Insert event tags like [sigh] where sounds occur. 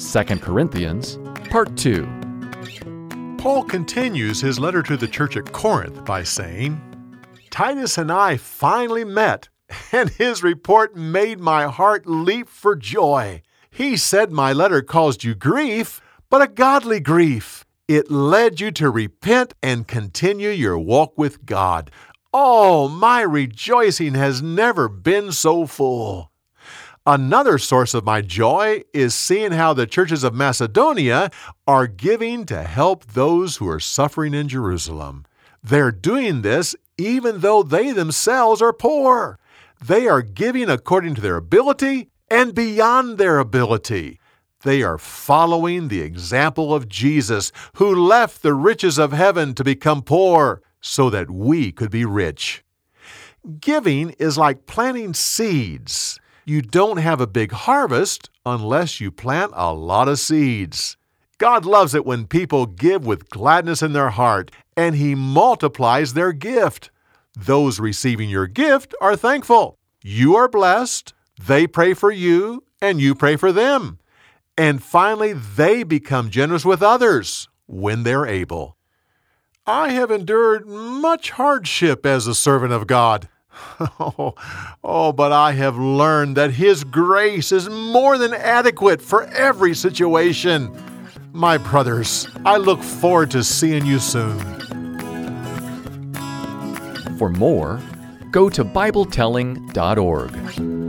2 Corinthians, Part 2. Paul continues his letter to the church at Corinth by saying, Titus and I finally met, [laughs] and his report made my heart leap for joy. He said my letter caused you grief, but a godly grief. It led you to repent and continue your walk with God. Oh, my rejoicing has never been so full. Another source of my joy is seeing how the churches of Macedonia are giving to help those who are suffering in Jerusalem. They're doing this even though they themselves are poor. They are giving according to their ability and beyond their ability. They are following the example of Jesus, who left the riches of heaven to become poor so that we could be rich. Giving is like planting seeds. You don't have a big harvest unless you plant a lot of seeds. God loves it when people give with gladness in their heart, and He multiplies their gift. Those receiving your gift are thankful. You are blessed, they pray for you, and you pray for them. And finally, they become generous with others when they're able. I have endured much hardship as a servant of God. Oh, [laughs] oh, but I have learned that His grace is more than adequate for every situation. My brothers, I look forward to seeing you soon. For more, go to BibleTelling.org.